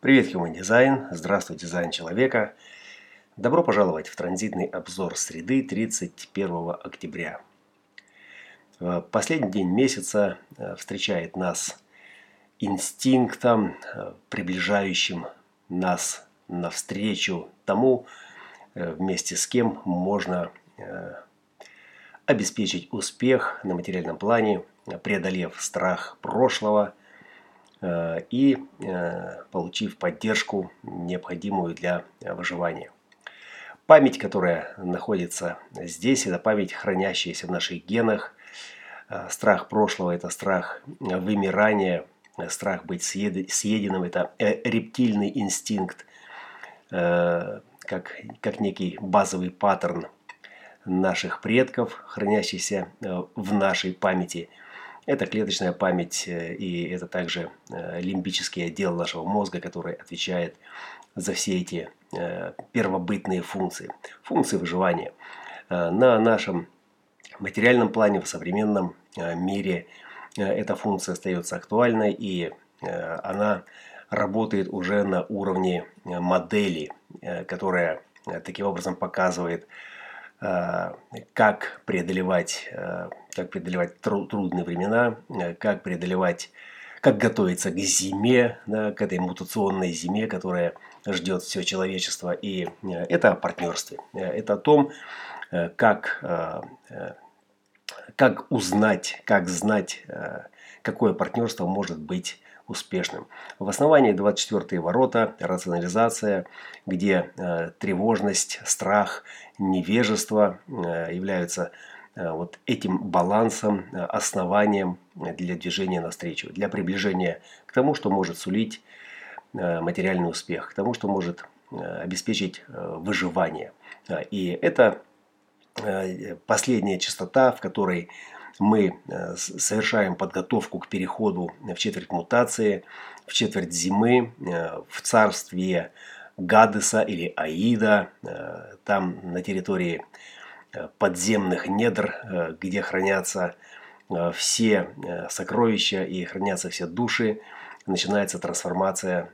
Привет, Human Design! Здравствуй, дизайн человека! Добро пожаловать в транзитный обзор среды 31 октября. Последний день месяца э, встречает нас инстинктом, э, приближающим нас навстречу тому, э, вместе с кем можно обеспечить успех на материальном плане, преодолев страх прошлого – Э, и э, получив поддержку, необходимую для выживания. Память, которая находится здесь, это память, хранящаяся в наших генах. Э, страх прошлого – это страх вымирания, страх быть съеденным – это рептильный инстинкт, как, как некий базовый паттерн наших предков, хранящийся в нашей памяти – это клеточная память э, и это также э, лимбический отдел нашего мозга, который отвечает за все эти э, первобытные функции, функции выживания. На нашем материальном плане, в современном мире эта функция остается актуальной и она работает уже на уровне модели, которая таким образом показывает, как преодолевать, э, как преодолевать трудные времена, э, как преодолевать, как готовиться к зиме, да, к этой мутационной зиме, которая ждет все человечество. И это о партнерстве. Это о том, как, как узнать, как знать, какое партнерство может быть успешным. В основании 24 ворота, рационализация, где э, тревожность, страх, невежество э, являются э, вот этим балансом, э, основанием для движения навстречу, для приближения к тому, что может сулить э, материальный успех, к тому, что может э, обеспечить э, выживание. Э, и это э, последняя частота, в которой мы э, совершаем подготовку к переходу в четверть мутации, в четверть зимы, э, в царстве Гадеса или Аида, э, там на территории подземных недр, где хранятся все сокровища и хранятся все души, начинается трансформация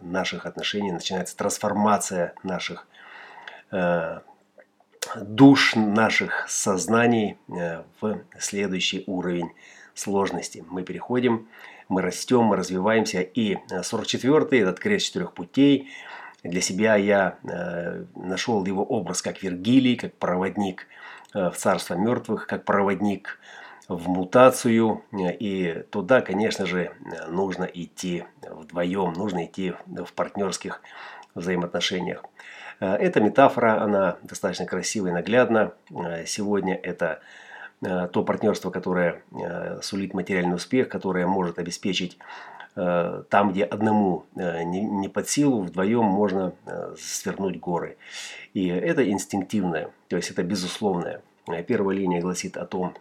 наших отношений, начинается трансформация наших душ наших сознаний э, в следующий уровень сложности. Мы переходим, мы растем, мы развиваемся. И 44-й, э, этот крест четырех путей, для себя я э, нашел его образ как Вергилий, как проводник в царство мертвых, как проводник в мутацию. И туда, конечно же, нужно идти вдвоем, нужно идти в партнерских взаимоотношениях. Э, эта метафора, она достаточно красива и наглядна. Э, сегодня это э, то партнерство, которое сулит материальный успех, которое может обеспечить там, где одному не под силу, вдвоем можно свернуть горы. И это инстинктивное, то есть это безусловное. Первая линия гласит о том,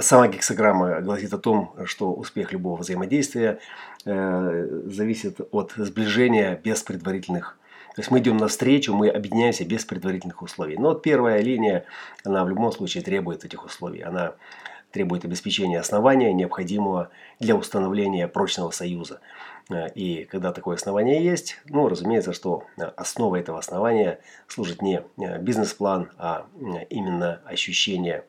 Сама гексограмма гласит о том, что успех любого взаимодействия зависит от сближения без предварительных то есть мы идем навстречу, мы объединяемся без предварительных условий. Но вот первая линия, она в любом случае требует этих условий. Она требует обеспечения основания, необходимого для установления прочного союза. И когда такое основание есть, ну, разумеется, что основой этого основания служит не бизнес-план, а именно ощущение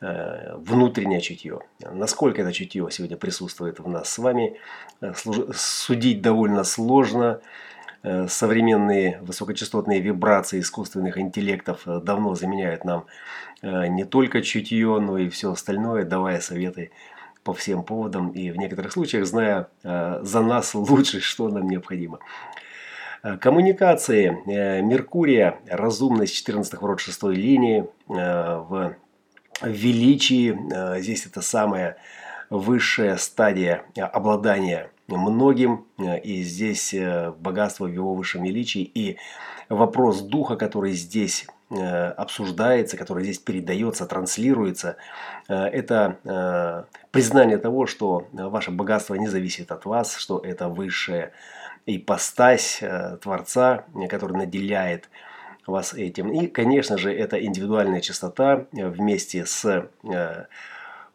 э, внутреннее чутье. Насколько это чутье сегодня присутствует в нас с вами, э, судить довольно сложно. Э, современные высокочастотные вибрации искусственных интеллектов э, давно заменяют нам э, не только чутье, но и все остальное, давая советы по всем поводам и в некоторых случаях зная за нас лучше, что нам необходимо. Коммуникации Меркурия, разумность 14 ворот 6 линии в величии. Здесь это самая высшая стадия обладания многим, э, и здесь э, богатство в его высшем величии, и вопрос духа, который здесь э, обсуждается, который здесь передается, транслируется, это признание того, что ваше богатство не зависит от вас, что это высшая ипостась Творца, который наделяет вас этим. И, конечно же, это индивидуальная чистота вместе с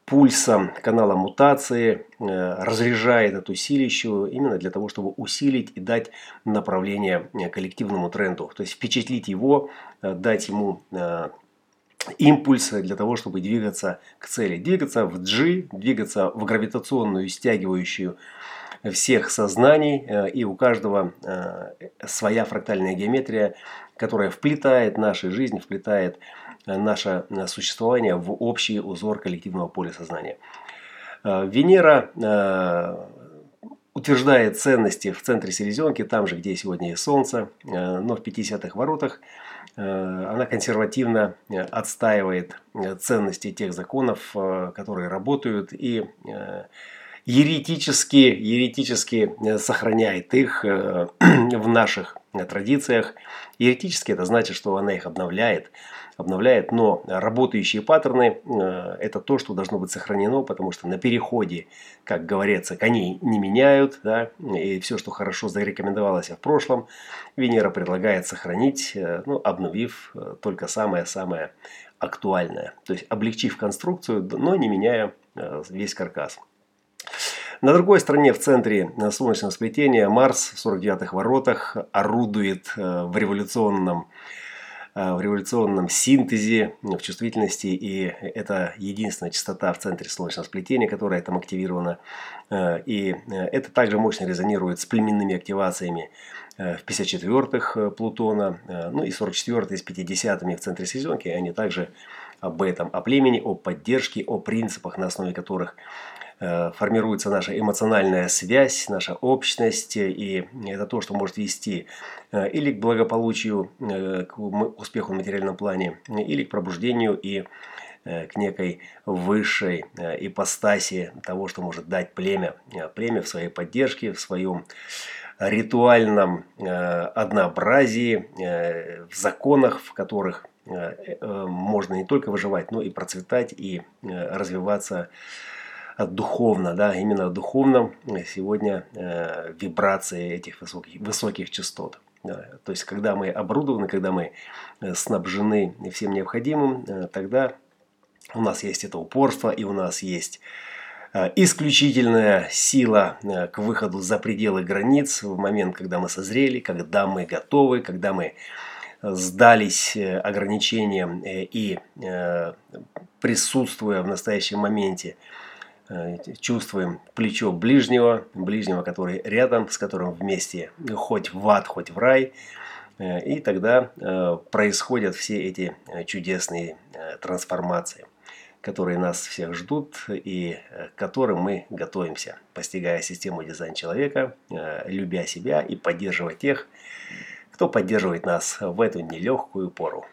пульсом канала мутации, разряжает эту силищу именно для того, чтобы усилить и дать направление коллективному тренду. То есть впечатлить его, дать ему импульс для того, чтобы двигаться к цели. Двигаться в G, двигаться в гравитационную, стягивающую всех сознаний. Э, и у каждого э, своя фрактальная геометрия, которая вплетает нашу жизнь, вплетает э, наше существование в общий узор коллективного поля сознания. Венера утверждает ценности в центре селезенки, там же, где сегодня есть Солнце, но в 50-х воротах – Э, она консервативно э, отстаивает э, ценности тех законов, которые работают, и еретически, еретически сохраняет их в наших традициях. Еретически это значит, что она их обновляет, обновляет, но работающие паттерны э, это то, что должно быть сохранено, потому что на переходе, как говорится, коней не меняют, да, и все, что хорошо зарекомендовалось в прошлом, Венера предлагает сохранить, э, ну, обновив э, только самое-самое актуальное, то есть облегчив конструкцию, но не меняя весь каркас. На другой стороне, в центре солнечного сплетения, Марс в 49-х воротах орудует в революционном Э, в революционном синтезе, в чувствительности, и это единственная частота в центре солнечного сплетения, которая там активирована. Э, и э, это также мощно резонирует с племенными активациями в 54-х Плутона, ну и 44-е с 50-ми в центре селезенки, они также об этом, о племени, о поддержке, о принципах, на основе которых Э, формируется наша эмоциональная связь, наша общность, и это то, что может вести э, или к благополучию, э, к успеху в материальном плане, или к пробуждению и к некой высшей ипостаси того, что может дать племя. Племя в своей поддержке, в своем ритуальном однообразии, в законах, в которых можно не только выживать, но и процветать и развиваться духовно, да, именно духовном сегодня э, вибрации этих высоких, высоких частот. Да. То есть, когда мы оборудованы, когда мы э, снабжены всем необходимым, э, тогда у нас есть это упорство и у нас есть э, исключительная сила э, к выходу за пределы границ в момент, когда мы созрели, когда мы готовы, когда мы сдались э, ограничениям и присутствуя в настоящем моменте Э, чувствуем плечо ближнего, ближнего, который рядом, с которым вместе хоть в ад, хоть в рай. Э, и тогда э, происходят все эти чудесные трансформации, которые нас всех ждут и к которым мы готовимся, постигая систему дизайн человека, любя себя и поддерживая тех, кто поддерживает нас в эту нелегкую пору.